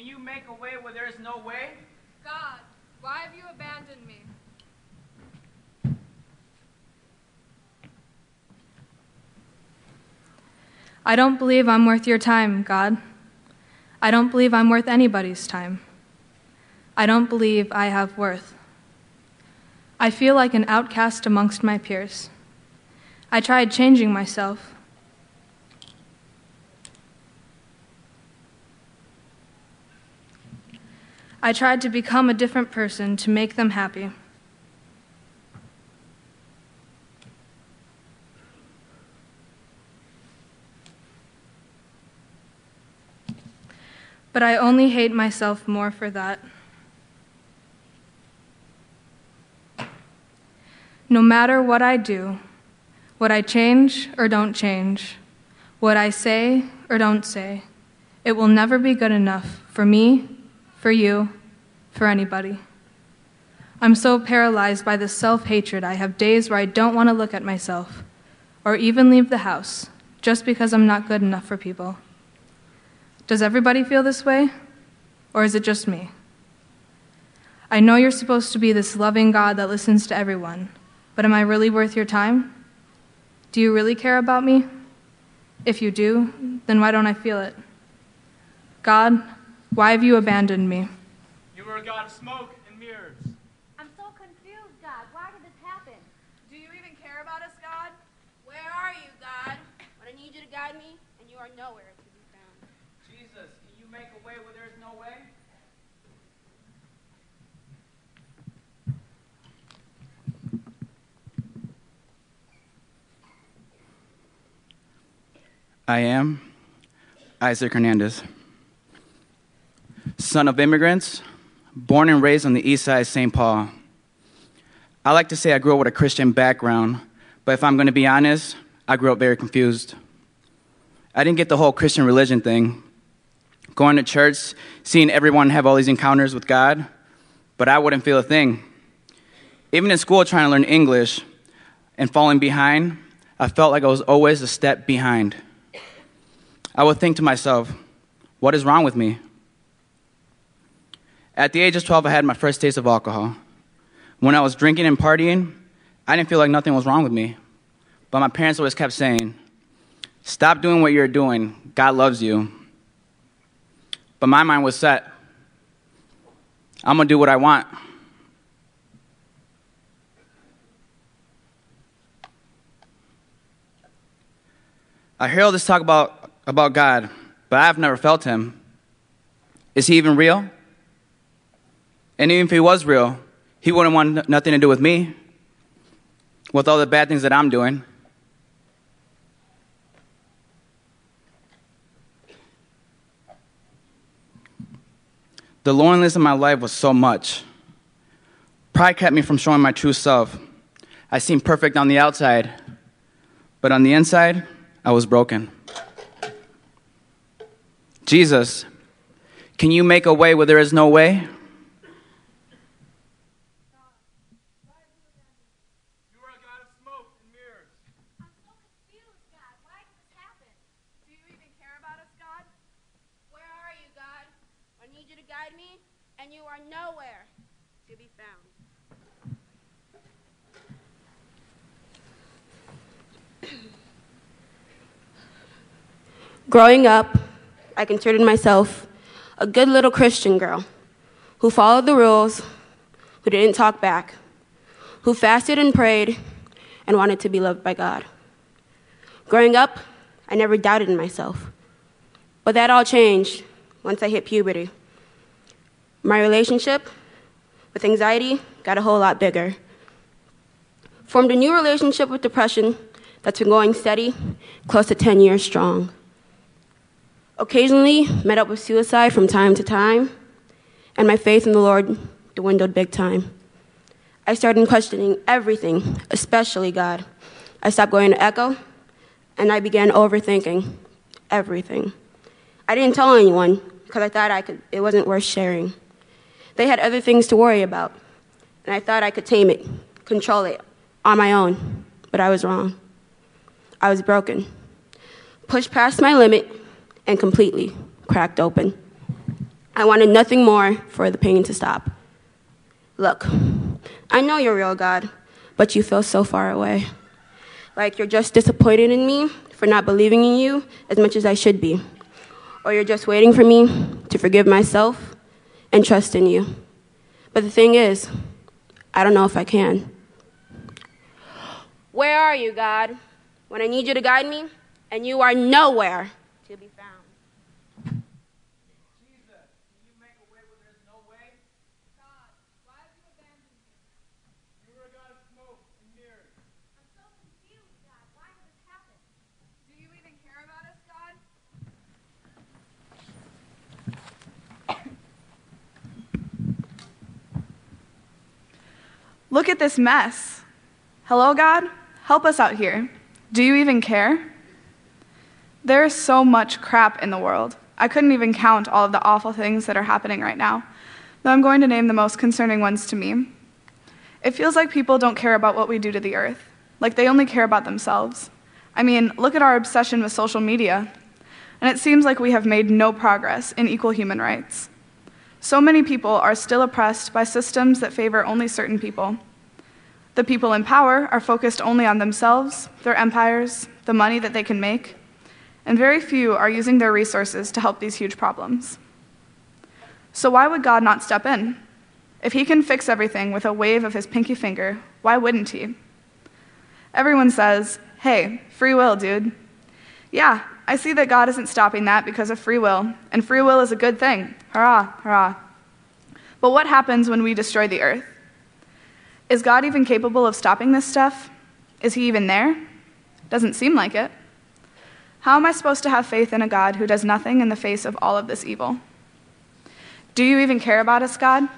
can you make a way where there is no way? God, why have you abandoned me? I don't believe I'm worth your time, God. I don't believe I'm worth anybody's time. I don't believe I have worth. I feel like an outcast amongst my peers. I tried changing myself. I tried to become a different person to make them happy. But I only hate myself more for that. No matter what I do, what I change or don't change, what I say or don't say, it will never be good enough for me, for you, for anybody. I'm so paralyzed by this self hatred, I have days where I don't want to look at myself or even leave the house just because I'm not good enough for people. Does everybody feel this way? Or is it just me? I know you're supposed to be this loving God that listens to everyone, but am I really worth your time? Do you really care about me? If you do, then why don't I feel it? God, why have you abandoned me? You were a God of smoke and mirrors. I'm so confused, God. Why did this happen? Do you even care about us, God? Where are you, God? When I need you to guide me, and you are nowhere to be found. Jesus, can you make a way where there is no way? I am Isaac Hernandez, son of immigrants, born and raised on the east side of St. Paul. I like to say I grew up with a Christian background, but if I'm going to be honest, I grew up very confused. I didn't get the whole Christian religion thing. Going to church, seeing everyone have all these encounters with God, but I wouldn't feel a thing. Even in school, trying to learn English and falling behind, I felt like I was always a step behind. I would think to myself, what is wrong with me? At the age of 12, I had my first taste of alcohol. When I was drinking and partying, I didn't feel like nothing was wrong with me. But my parents always kept saying, Stop doing what you're doing. God loves you. But my mind was set. I'm going to do what I want. I hear all this talk about, about God, but I've never felt him. Is he even real? And even if he was real, he wouldn't want nothing to do with me, with all the bad things that I'm doing. The loneliness in my life was so much. Pride kept me from showing my true self. I seemed perfect on the outside, but on the inside, I was broken. Jesus, can you make a way where there is no way? You are a God of smoke and mirrors. I'm so confused, God. Why did this happen? Do you even care about us, God? Where are you, God? I need you to guide me, and you are nowhere to be found. Growing up, I considered myself a good little Christian girl who followed the rules, who didn't talk back, who fasted and prayed and wanted to be loved by God. Growing up, I never doubted in myself. But that all changed once I hit puberty. My relationship with anxiety got a whole lot bigger. Formed a new relationship with depression that's been going steady, close to 10 years strong. Occasionally met up with suicide from time to time, and my faith in the Lord dwindled big time. I started questioning everything, especially God. I stopped going to Echo, and I began overthinking everything. I didn't tell anyone because I thought I could, it wasn't worth sharing. They had other things to worry about, and I thought I could tame it, control it on my own, but I was wrong. I was broken, pushed past my limit, and completely cracked open. I wanted nothing more for the pain to stop. Look, I know you're real, God, but you feel so far away. Like you're just disappointed in me for not believing in you as much as I should be. Or you're just waiting for me to forgive myself and trust in you. But the thing is, I don't know if I can. Where are you, God, when I need you to guide me and you are nowhere to be found? Jesus, can you make a way where there's no way? God, why have you abandoned me? You are a God of smoke and mirrors. I'm so confused, God. Why did this happen? Do you even care about us, God? Look at this mess. Hello, God? Help us out here. Do you even care? There is so much crap in the world. I couldn't even count all of the awful things that are happening right now, though I'm going to name the most concerning ones to me. It feels like people don't care about what we do to the earth, like they only care about themselves. I mean, look at our obsession with social media. And it seems like we have made no progress in equal human rights. So many people are still oppressed by systems that favor only certain people. The people in power are focused only on themselves, their empires, the money that they can make, and very few are using their resources to help these huge problems. So, why would God not step in? If he can fix everything with a wave of his pinky finger, why wouldn't he? Everyone says, hey, free will, dude. Yeah, I see that God isn't stopping that because of free will, and free will is a good thing. Hurrah, hurrah. But what happens when we destroy the earth? Is God even capable of stopping this stuff? Is he even there? Doesn't seem like it. How am I supposed to have faith in a God who does nothing in the face of all of this evil? Do you even care about us, God?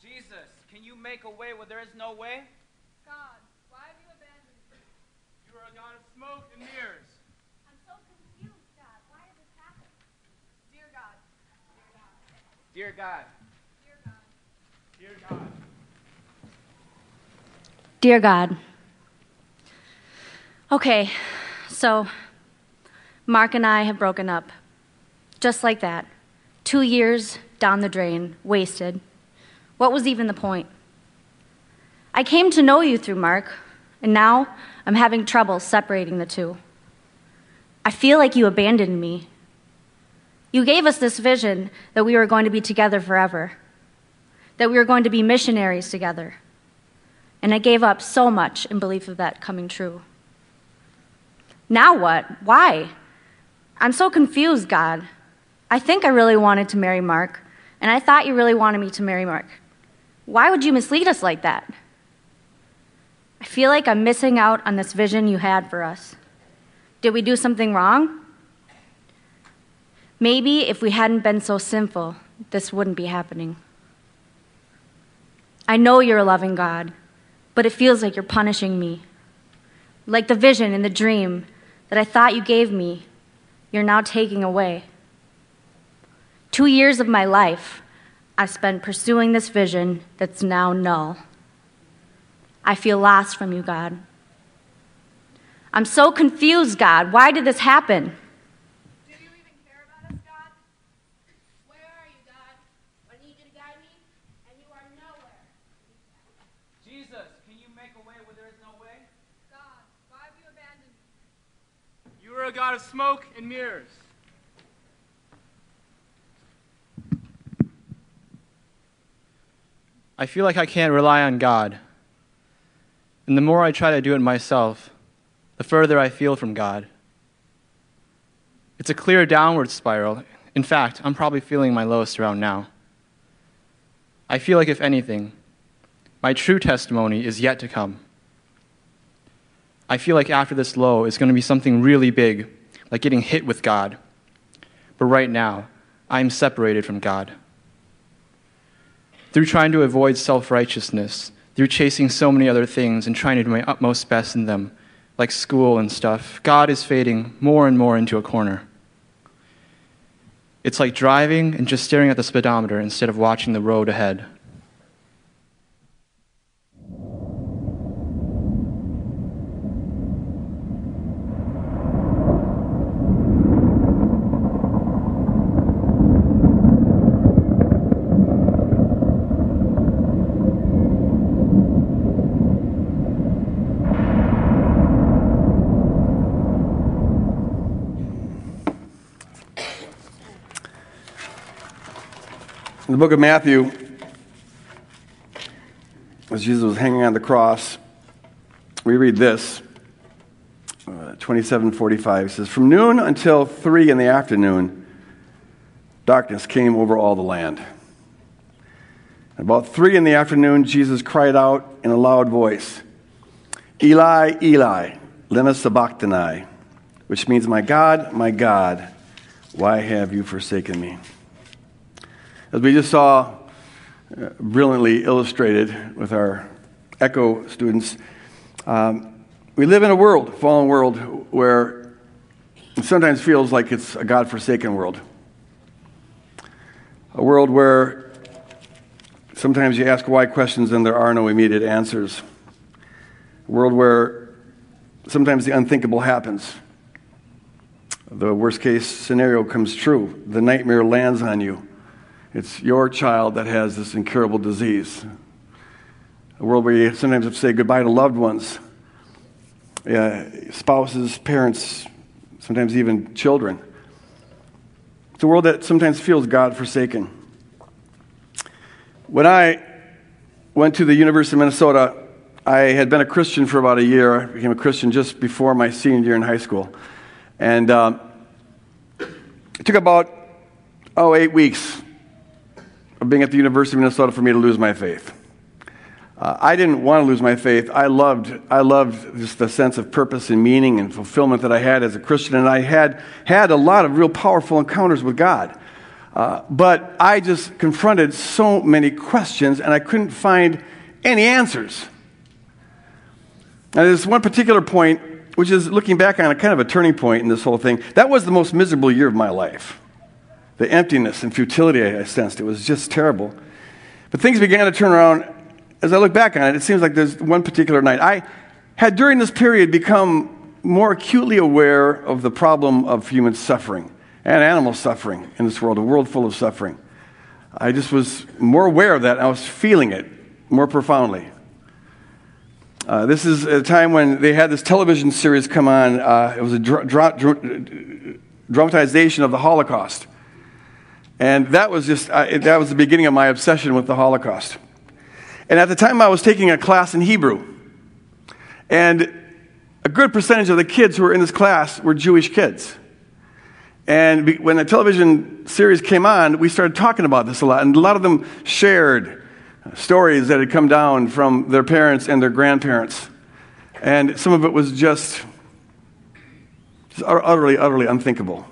Jesus, can you make a way where there is no way? God, why have you abandoned me? You are a God of smoke and mirrors. I'm so confused, God. Why did this happen? Dear God, Dear God, dear God, dear God. Okay, so Mark and I have broken up. Just like that. Two years down the drain, wasted. What was even the point? I came to know you through Mark, and now I'm having trouble separating the two. I feel like you abandoned me. You gave us this vision that we were going to be together forever, that we were going to be missionaries together. And I gave up so much in belief of that coming true. Now what? Why? I'm so confused, God. I think I really wanted to marry Mark, and I thought you really wanted me to marry Mark. Why would you mislead us like that? I feel like I'm missing out on this vision you had for us. Did we do something wrong? Maybe if we hadn't been so sinful, this wouldn't be happening. I know you're a loving God, but it feels like you're punishing me. Like the vision and the dream that I thought you gave me, you're now taking away. Two years of my life I've spent pursuing this vision that's now null. I feel lost from you, God. I'm so confused, God. Why did this happen? do you even care about us, God? Where are you, God? I need you to guide me, and you are nowhere. Jesus, can you make a way where there is no way? God, why have you abandoned are a God of smoke and mirrors. I feel like I can't rely on God. And the more I try to do it myself, the further I feel from God. It's a clear downward spiral. In fact, I'm probably feeling my lowest around now. I feel like, if anything, my true testimony is yet to come. I feel like after this low, it's going to be something really big, like getting hit with God. But right now, I'm separated from God through trying to avoid self righteousness, through chasing so many other things and trying to do my utmost best in them, like school and stuff, God is fading more and more into a corner. It's like driving and just staring at the speedometer instead of watching the road ahead. The book of Matthew, as Jesus was hanging on the cross, we read this uh, 2745 says, From noon until three in the afternoon, darkness came over all the land. About three in the afternoon, Jesus cried out in a loud voice, Eli, Eli, lema sabachthani, which means, My God, my God, why have you forsaken me? As we just saw uh, brilliantly illustrated with our Echo students, um, we live in a world, fallen world, where it sometimes feels like it's a God forsaken world. A world where sometimes you ask why questions and there are no immediate answers. A world where sometimes the unthinkable happens. The worst case scenario comes true. The nightmare lands on you it's your child that has this incurable disease. A world where you sometimes have to say goodbye to loved ones, uh, spouses, parents, sometimes even children. It's a world that sometimes feels God forsaken. When I went to the University of Minnesota, I had been a Christian for about a year. I became a Christian just before my senior year in high school. And um, it took about, oh, eight weeks of being at the University of Minnesota for me to lose my faith. Uh, I didn't want to lose my faith. I loved, I loved just the sense of purpose and meaning and fulfillment that I had as a Christian, and I had had a lot of real powerful encounters with God. Uh, but I just confronted so many questions, and I couldn't find any answers. Now, there's one particular point, which is looking back on a kind of a turning point in this whole thing. That was the most miserable year of my life the emptiness and futility I sensed. It was just terrible. But things began to turn around. As I look back on it, it seems like there's one particular night. I had during this period become more acutely aware of the problem of human suffering and animal suffering in this world, a world full of suffering. I just was more aware of that. I was feeling it more profoundly. Uh, this is a time when they had this television series come on. Uh, it was a dra- dra- dra- dramatization of the Holocaust. And that was just, uh, that was the beginning of my obsession with the Holocaust. And at the time, I was taking a class in Hebrew. And a good percentage of the kids who were in this class were Jewish kids. And when the television series came on, we started talking about this a lot. And a lot of them shared stories that had come down from their parents and their grandparents. And some of it was just, just utterly, utterly unthinkable.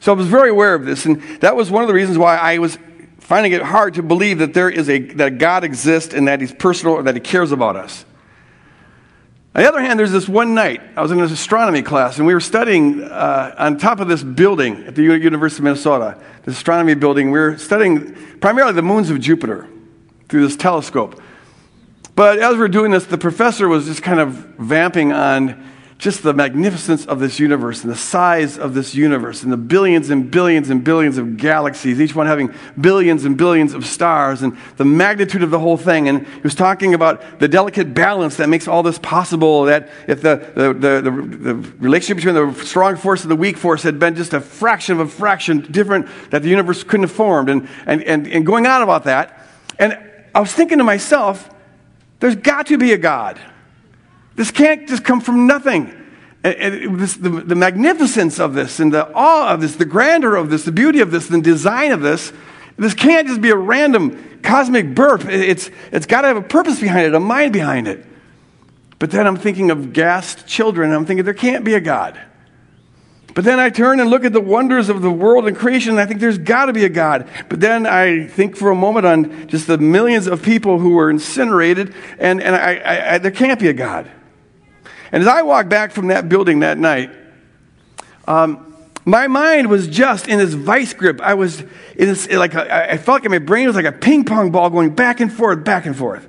So I was very aware of this, and that was one of the reasons why I was finding it hard to believe that there is a that God exists and that He's personal or that He cares about us. On the other hand, there's this one night I was in an astronomy class, and we were studying uh, on top of this building at the University of Minnesota, the astronomy building. We were studying primarily the moons of Jupiter through this telescope. But as we were doing this, the professor was just kind of vamping on just the magnificence of this universe and the size of this universe and the billions and billions and billions of galaxies, each one having billions and billions of stars and the magnitude of the whole thing. And he was talking about the delicate balance that makes all this possible. That if the, the, the, the, the relationship between the strong force and the weak force had been just a fraction of a fraction different, that the universe couldn't have formed. And, and, and, and going on about that. And I was thinking to myself, there's got to be a God. This can't just come from nothing. And, this, the, the magnificence of this and the awe of this, the grandeur of this, the beauty of this, the design of this, this can't just be a random cosmic burp. It's, it's got to have a purpose behind it, a mind behind it. But then I'm thinking of gassed children, and I'm thinking there can't be a God. But then I turn and look at the wonders of the world and creation, and I think there's got to be a God. But then I think for a moment on just the millions of people who were incinerated, and, and I, I, I, there can't be a God. And as I walked back from that building that night, um, my mind was just in this vice grip. I was in this, like, a, I felt like my brain was like a ping pong ball going back and forth, back and forth.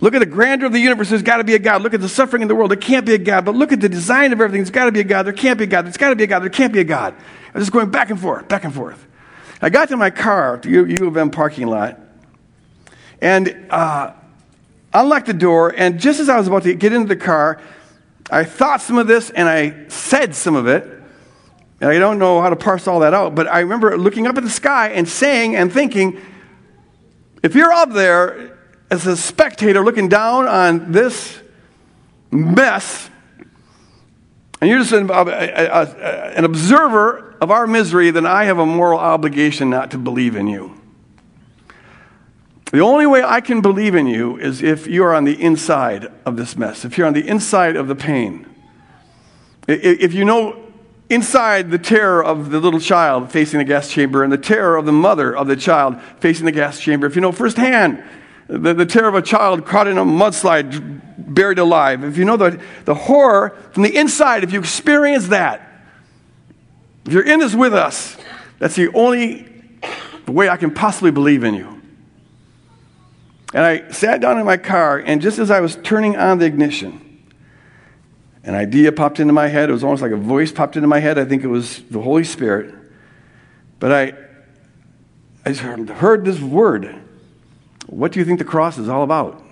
Look at the grandeur of the universe. There's got to be a God. Look at the suffering in the world. There can't be a God. But look at the design of everything. There's got to be a God. There can't be a God. There's got to be a God. There can't be a God. I was just going back and forth, back and forth. I got to my car, the U of M parking lot, and uh, unlocked the door, and just as I was about to get into the car, I thought some of this and I said some of it. And I don't know how to parse all that out, but I remember looking up at the sky and saying and thinking, if you're up there as a spectator looking down on this mess, and you're just an, a, a, a, an observer of our misery, then I have a moral obligation not to believe in you. The only way I can believe in you is if you are on the inside of this mess, if you're on the inside of the pain. If you know inside the terror of the little child facing the gas chamber and the terror of the mother of the child facing the gas chamber, if you know firsthand the, the terror of a child caught in a mudslide, buried alive, if you know the, the horror from the inside, if you experience that, if you're in this with us, that's the only way I can possibly believe in you. And I sat down in my car, and just as I was turning on the ignition, an idea popped into my head. It was almost like a voice popped into my head. I think it was the Holy Spirit. But I, I just heard, heard this word. What do you think the cross is all about?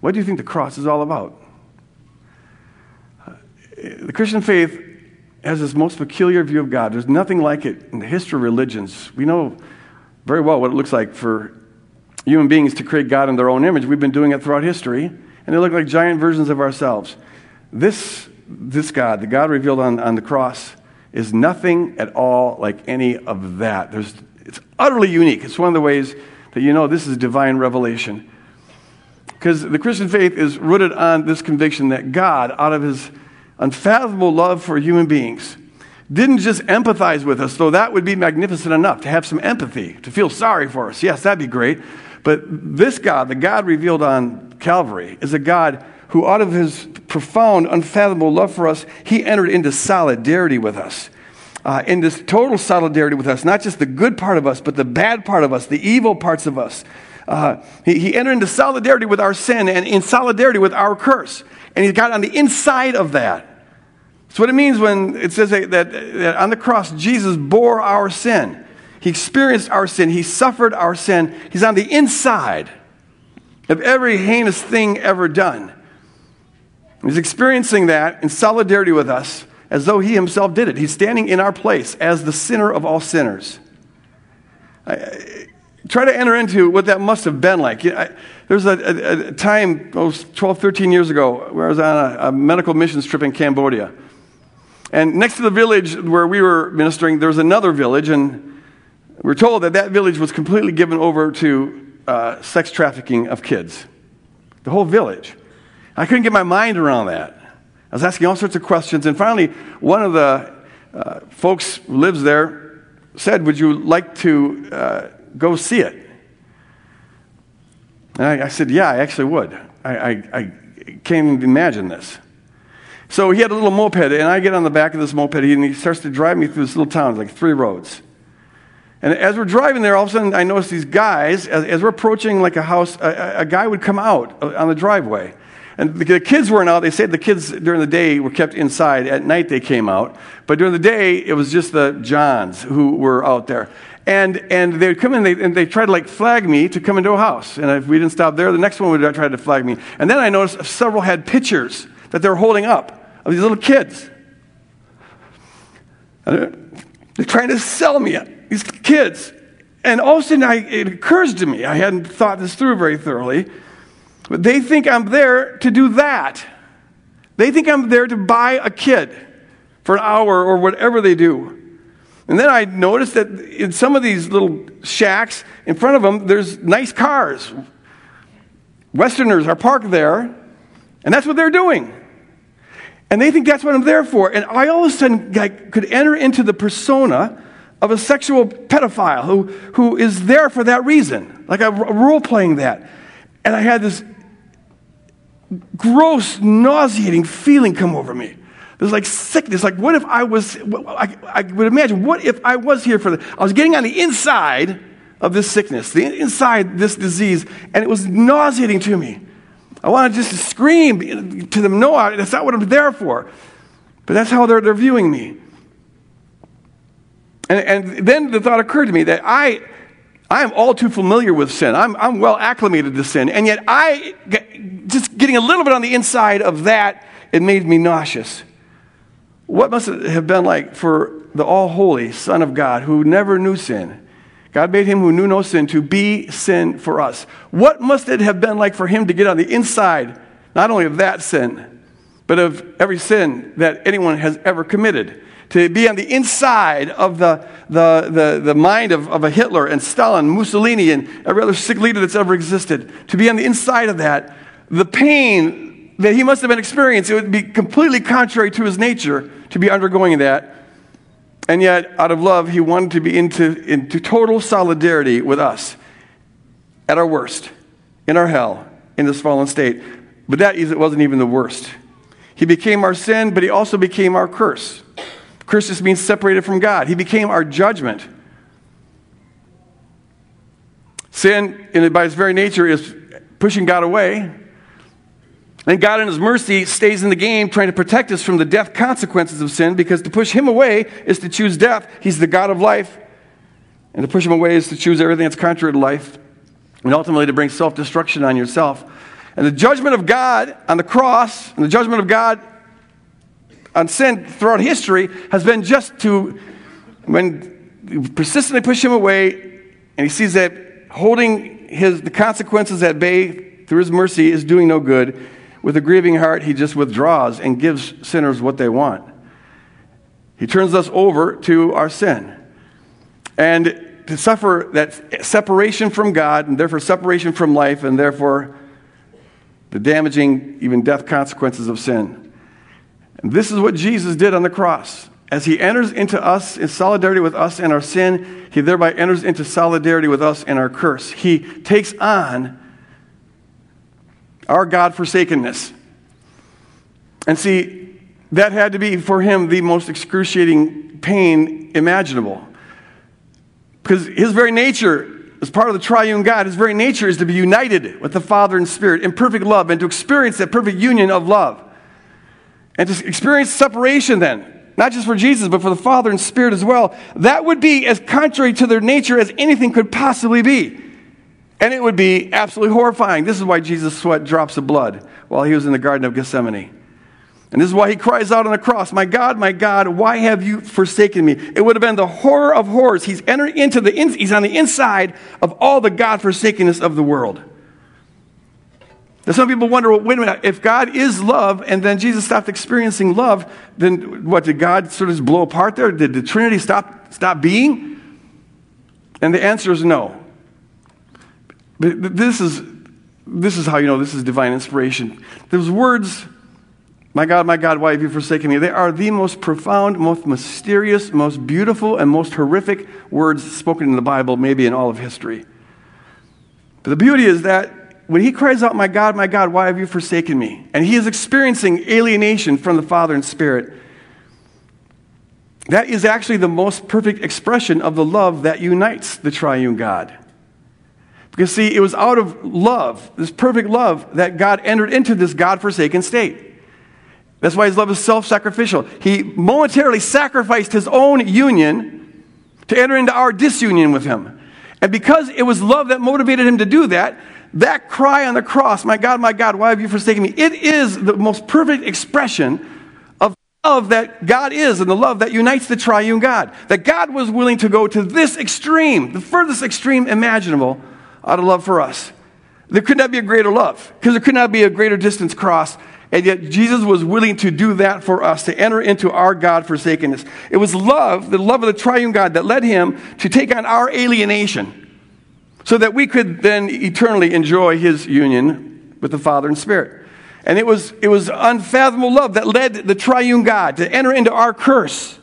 What do you think the cross is all about? The Christian faith has this most peculiar view of God. There's nothing like it in the history of religions. We know very well what it looks like for human beings to create God in their own image. We've been doing it throughout history, and they look like giant versions of ourselves. This, this God, the God revealed on, on the cross, is nothing at all like any of that. There's, it's utterly unique. It's one of the ways that you know this is divine revelation. Because the Christian faith is rooted on this conviction that God, out of his unfathomable love for human beings, didn't just empathize with us, though that would be magnificent enough to have some empathy, to feel sorry for us. Yes, that'd be great. But this God, the God revealed on Calvary, is a God who, out of his profound, unfathomable love for us, he entered into solidarity with us. Uh, in this total solidarity with us, not just the good part of us, but the bad part of us, the evil parts of us. Uh, he, he entered into solidarity with our sin and in solidarity with our curse. And he got on the inside of that. That's what it means when it says that, that, that on the cross, Jesus bore our sin. He experienced our sin. He suffered our sin. He's on the inside of every heinous thing ever done. He's experiencing that in solidarity with us as though he himself did it. He's standing in our place as the sinner of all sinners. I, try to enter into what that must have been like. I, was a, a, a time, oh, 12, 13 years ago, where I was on a, a medical missions trip in Cambodia. And next to the village where we were ministering, there was another village, and we're told that that village was completely given over to uh, sex trafficking of kids. The whole village. I couldn't get my mind around that. I was asking all sorts of questions, and finally, one of the uh, folks who lives there said, Would you like to uh, go see it? And I, I, said, Yeah, I actually would. I, I, I can't even imagine this. So he had a little moped, and I get on the back of this moped, and he starts to drive me through this little town, like three roads. And as we're driving there, all of a sudden I notice these guys, as, as we're approaching like a house, a, a, guy would come out on the driveway. And the, the, kids weren't out. They said the kids during the day were kept inside. At night they came out. But during the day, it was just the Johns who were out there. And, and they would come in they, and they tried to like flag me to come into a house. And if we didn't stop there, the next one would uh, try to flag me. And then I noticed several had pictures that they were holding up of these little kids. They're trying to sell me these kids. And all of a sudden, I, it occurs to me, I hadn't thought this through very thoroughly, but they think I'm there to do that. They think I'm there to buy a kid for an hour or whatever they do. And then I noticed that in some of these little shacks, in front of them, there's nice cars. Westerners are parked there, and that's what they're doing. And they think that's what I'm there for. And I all of a sudden like, could enter into the persona of a sexual pedophile who, who is there for that reason, like a, role playing that. And I had this gross, nauseating feeling come over me. There's like sickness. Like, what if I was, I, I would imagine, what if I was here for the, I was getting on the inside of this sickness, the inside this disease, and it was nauseating to me. I wanted just to scream to them, no, that's not what I'm there for. But that's how they're, they're viewing me. And, and then the thought occurred to me that I, I am all too familiar with sin. I'm, I'm well acclimated to sin. And yet, I, just getting a little bit on the inside of that, it made me nauseous. What must it have been like for the all holy Son of God who never knew sin? God made him who knew no sin to be sin for us. What must it have been like for him to get on the inside, not only of that sin, but of every sin that anyone has ever committed? To be on the inside of the, the, the, the mind of, of a Hitler and Stalin, Mussolini, and every other sick leader that's ever existed. To be on the inside of that, the pain that he must have been experiencing, it would be completely contrary to his nature to be undergoing that. And yet, out of love, he wanted to be into, into total solidarity with us at our worst, in our hell, in this fallen state. But that wasn't even the worst. He became our sin, but he also became our curse. Curse just means separated from God. He became our judgment. Sin, in, by its very nature, is pushing God away. And God, in His mercy, stays in the game trying to protect us from the death consequences of sin because to push Him away is to choose death. He's the God of life. And to push Him away is to choose everything that's contrary to life and ultimately to bring self destruction on yourself. And the judgment of God on the cross and the judgment of God on sin throughout history has been just to, when persistently push him away, and he sees that holding his, the consequences at bay through his mercy is doing no good, with a grieving heart, he just withdraws and gives sinners what they want. He turns us over to our sin. And to suffer that separation from God, and therefore separation from life, and therefore the damaging, even death consequences of sin. And this is what Jesus did on the cross. As he enters into us in solidarity with us and our sin, he thereby enters into solidarity with us and our curse. He takes on our God forsakenness. And see, that had to be for him the most excruciating pain imaginable. Because his very nature, as part of the triune God, his very nature is to be united with the Father and Spirit in perfect love and to experience that perfect union of love. And to experience separation then, not just for Jesus, but for the Father and Spirit as well, that would be as contrary to their nature as anything could possibly be. And it would be absolutely horrifying. This is why Jesus sweat drops of blood while he was in the Garden of Gethsemane. And this is why he cries out on the cross, My God, my God, why have you forsaken me? It would have been the horror of horrors. He's entered into the, in, he's on the inside of all the God forsakenness of the world. Now, some people wonder, well, wait a minute, if God is love and then Jesus stopped experiencing love, then what, did God sort of blow apart there? Did the Trinity stop, stop being? And the answer is no. But this is, this is how you know this is divine inspiration. Those words, my God, my God, why have you forsaken me? They are the most profound, most mysterious, most beautiful, and most horrific words spoken in the Bible, maybe in all of history. But the beauty is that when he cries out, My God, my God, why have you forsaken me? And he is experiencing alienation from the Father and Spirit. That is actually the most perfect expression of the love that unites the triune God. Because, see, it was out of love, this perfect love, that God entered into this God forsaken state. That's why his love is self sacrificial. He momentarily sacrificed his own union to enter into our disunion with him. And because it was love that motivated him to do that, that cry on the cross, My God, my God, why have you forsaken me? It is the most perfect expression of love that God is and the love that unites the triune God. That God was willing to go to this extreme, the furthest extreme imaginable, out of love for us. There could not be a greater love because there could not be a greater distance crossed. And yet Jesus was willing to do that for us, to enter into our God forsakenness. It was love, the love of the triune God, that led him to take on our alienation so that we could then eternally enjoy his union with the Father and Spirit. And it was, it was unfathomable love that led the triune God to enter into our curse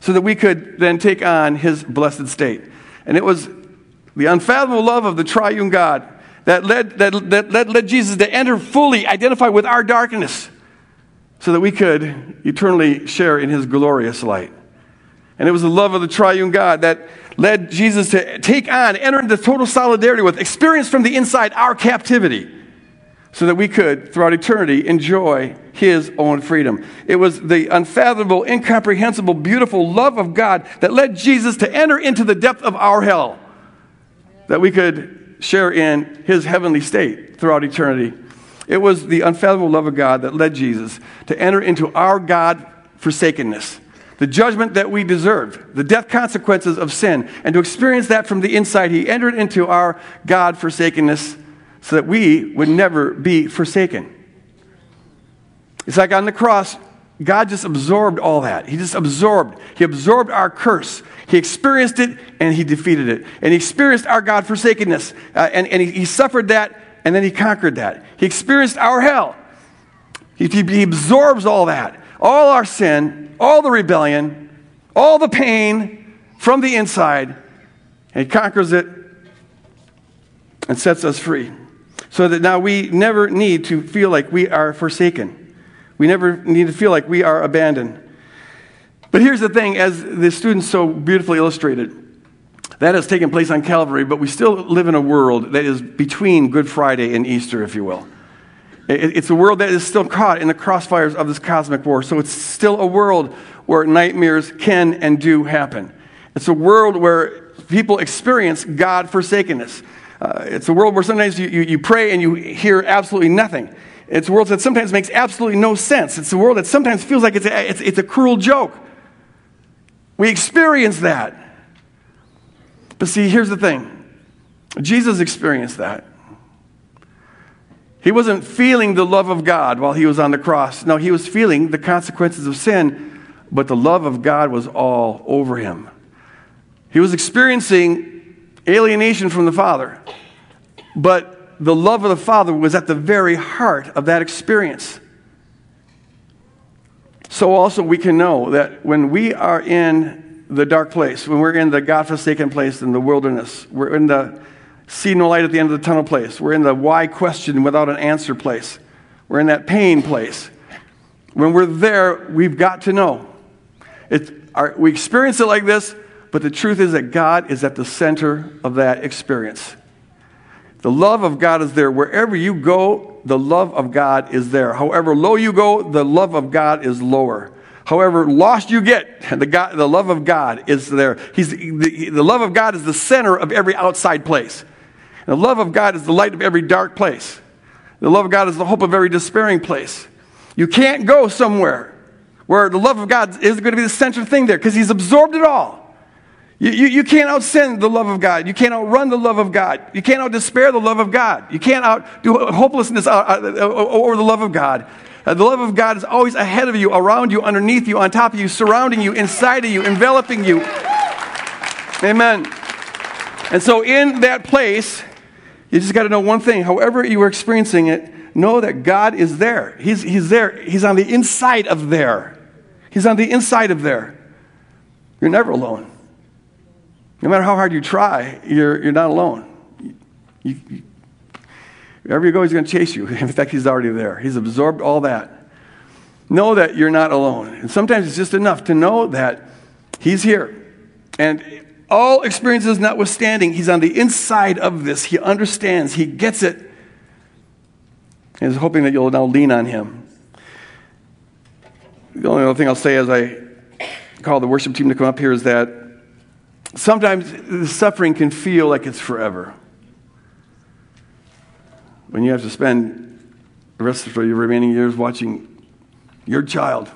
so that we could then take on his blessed state. And it was the unfathomable love of the triune God that led, that, that, that led Jesus to enter fully, identify with our darkness so that we could eternally share in his glorious light. And it was the love of the triune God that led Jesus to take on, enter into total solidarity with, experience from the inside our captivity, so that we could, throughout eternity, enjoy his own freedom. It was the unfathomable, incomprehensible, beautiful love of God that led Jesus to enter into the depth of our hell, that we could share in his heavenly state throughout eternity. It was the unfathomable love of God that led Jesus to enter into our God forsakenness, the judgment that we deserved, the death consequences of sin, and to experience that from the inside, He entered into our God forsakenness so that we would never be forsaken. It's like on the cross, God just absorbed all that. He just absorbed. He absorbed our curse. He experienced it and he defeated it. And he experienced our God forsakenness. Uh, and and he, he, suffered that and then he conquered that. He experienced our hell. He, he, he absorbs all that. All our sin, all the rebellion, all the pain from the inside. And conquers it and sets us free. So that now we never need to feel like we are forsaken. We never need to feel like we are abandoned. But here's the thing, as the students so beautifully illustrated, that has taken place on Calvary, but we still live in a world that is between Good Friday and Easter, if you will. It's a world that is still caught in the crossfires of this cosmic war. So it's still a world where nightmares can and do happen. It's a world where people experience God forsakenness. Uh, it's a world where sometimes you, you, you pray and you hear absolutely nothing. It's a world that sometimes makes absolutely no sense. It's a world that sometimes feels like it's a, it's, it's a cruel joke. We experience that. But see, here's the thing Jesus experienced that. He wasn't feeling the love of God while he was on the cross. No, he was feeling the consequences of sin, but the love of God was all over him. He was experiencing alienation from the Father, but the love of the Father was at the very heart of that experience. So, also, we can know that when we are in the dark place, when we're in the God forsaken place in the wilderness, we're in the see no light at the end of the tunnel place, we're in the why question without an answer place, we're in that pain place. When we're there, we've got to know. Our, we experience it like this, but the truth is that God is at the center of that experience. The love of God is there. Wherever you go, the love of God is there. However low you go, the love of God is lower. However lost you get, the, God, the love of God is there. He's, the, the love of God is the center of every outside place. The love of God is the light of every dark place. The love of God is the hope of every despairing place. You can't go somewhere where the love of God is going to be the central thing there because He's absorbed it all. You, you, you, can't outsin the love of God. You can't outrun the love of God. You can't outdespair the love of God. You can't outdo hopelessness uh, uh, uh, over the love of God. Uh, the love of God is always ahead of you, around you, underneath you, on top of you, surrounding you, inside of you, enveloping you. Amen. And so, in that place, you just got to know one thing. However, you are experiencing it, know that God is there. He's, he's there. He's on the inside of there. He's on the inside of there. You're never alone. No matter how hard you try, you're, you're not alone. You, you, wherever you go, he's going to chase you. In fact, he's already there. He's absorbed all that. Know that you're not alone. And sometimes it's just enough to know that he's here. And all experiences notwithstanding, he's on the inside of this. He understands, he gets it. Is hoping that you'll now lean on him. The only other thing I'll say as I call the worship team to come up here is that Sometimes the suffering can feel like it's forever. When you have to spend the rest of your remaining years watching your child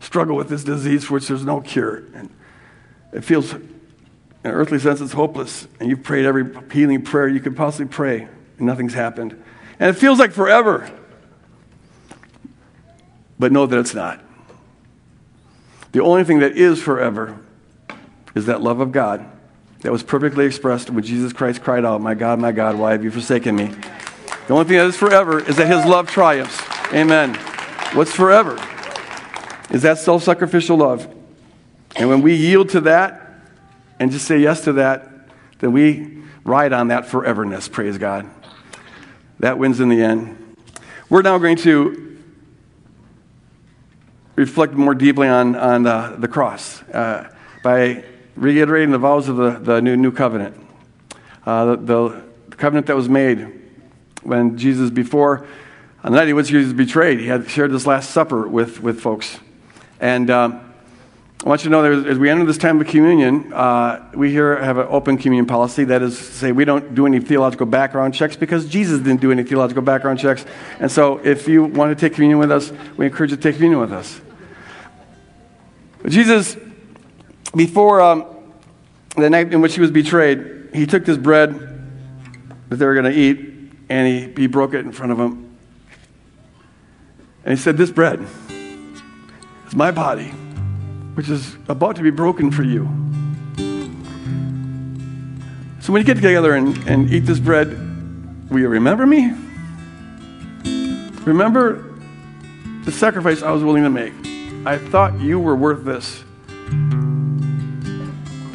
struggle with this disease for which there's no cure. And it feels, in an earthly sense, it's hopeless. And you've prayed every healing prayer you could possibly pray, and nothing's happened. And it feels like forever. But know that it's not. The only thing that is forever is that love of God that was perfectly expressed when Jesus Christ cried out, My God, my God, why have you forsaken me? The only thing that is forever is that his love triumphs. Amen. What's forever is that self sacrificial love. And when we yield to that and just say yes to that, then we ride on that foreverness, praise God. That wins in the end. We're now going to reflect more deeply on, on the, the cross uh, by reiterating the vows of the, the new, new covenant. Uh, the, the, covenant that was made when Jesus, before, on the night he was, he was betrayed, he had shared this Last Supper with, with folks. And um, I want you to know that as we enter this time of communion, uh, we here have an open communion policy. That is to say, we don't do any theological background checks because Jesus didn't do any theological background checks. And so if you want to take communion with us, we encourage you to take communion with us. But Jesus, before um, the night in which he was betrayed, he took this bread that they were going to eat and he, he broke it in front of them. And he said, This bread is my body, which is about to be broken for you. So when you get together and, and eat this bread, will you remember me? Remember the sacrifice I was willing to make. I thought you were worth this.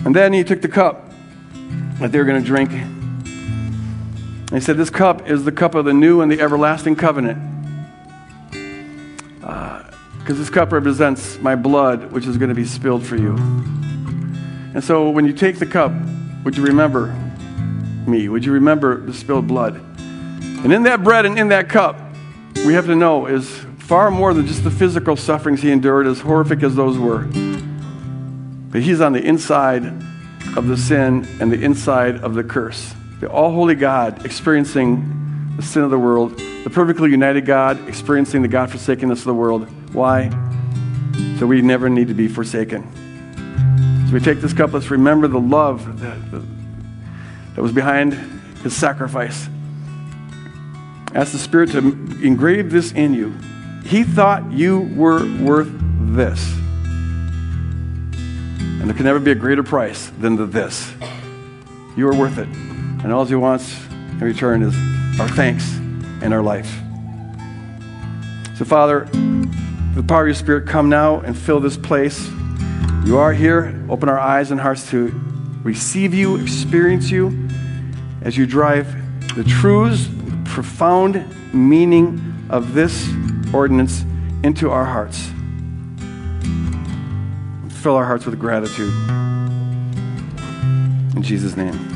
And then he took the cup that they were going to drink. And he said, This cup is the cup of the new and the everlasting covenant. Uh, Because this cup represents my blood, which is going to be spilled for you. And so when you take the cup, would you remember me? Would you remember the spilled blood? And in that bread and in that cup, we have to know is far more than just the physical sufferings he endured, as horrific as those were. But he's on the inside of the sin and the inside of the curse. The all holy God experiencing the sin of the world, the perfectly united God experiencing the God forsakenness of the world. Why? So we never need to be forsaken. So we take this cup, let's remember the love that, that was behind his sacrifice. Ask the Spirit to engrave this in you. He thought you were worth this. And there can never be a greater price than the this. You are worth it. And all he wants in return is our thanks and our life. So, Father, the power of your Spirit, come now and fill this place. You are here. Open our eyes and hearts to receive you, experience you as you drive the truths, the profound meaning of this ordinance into our hearts. Fill our hearts with gratitude. In Jesus' name.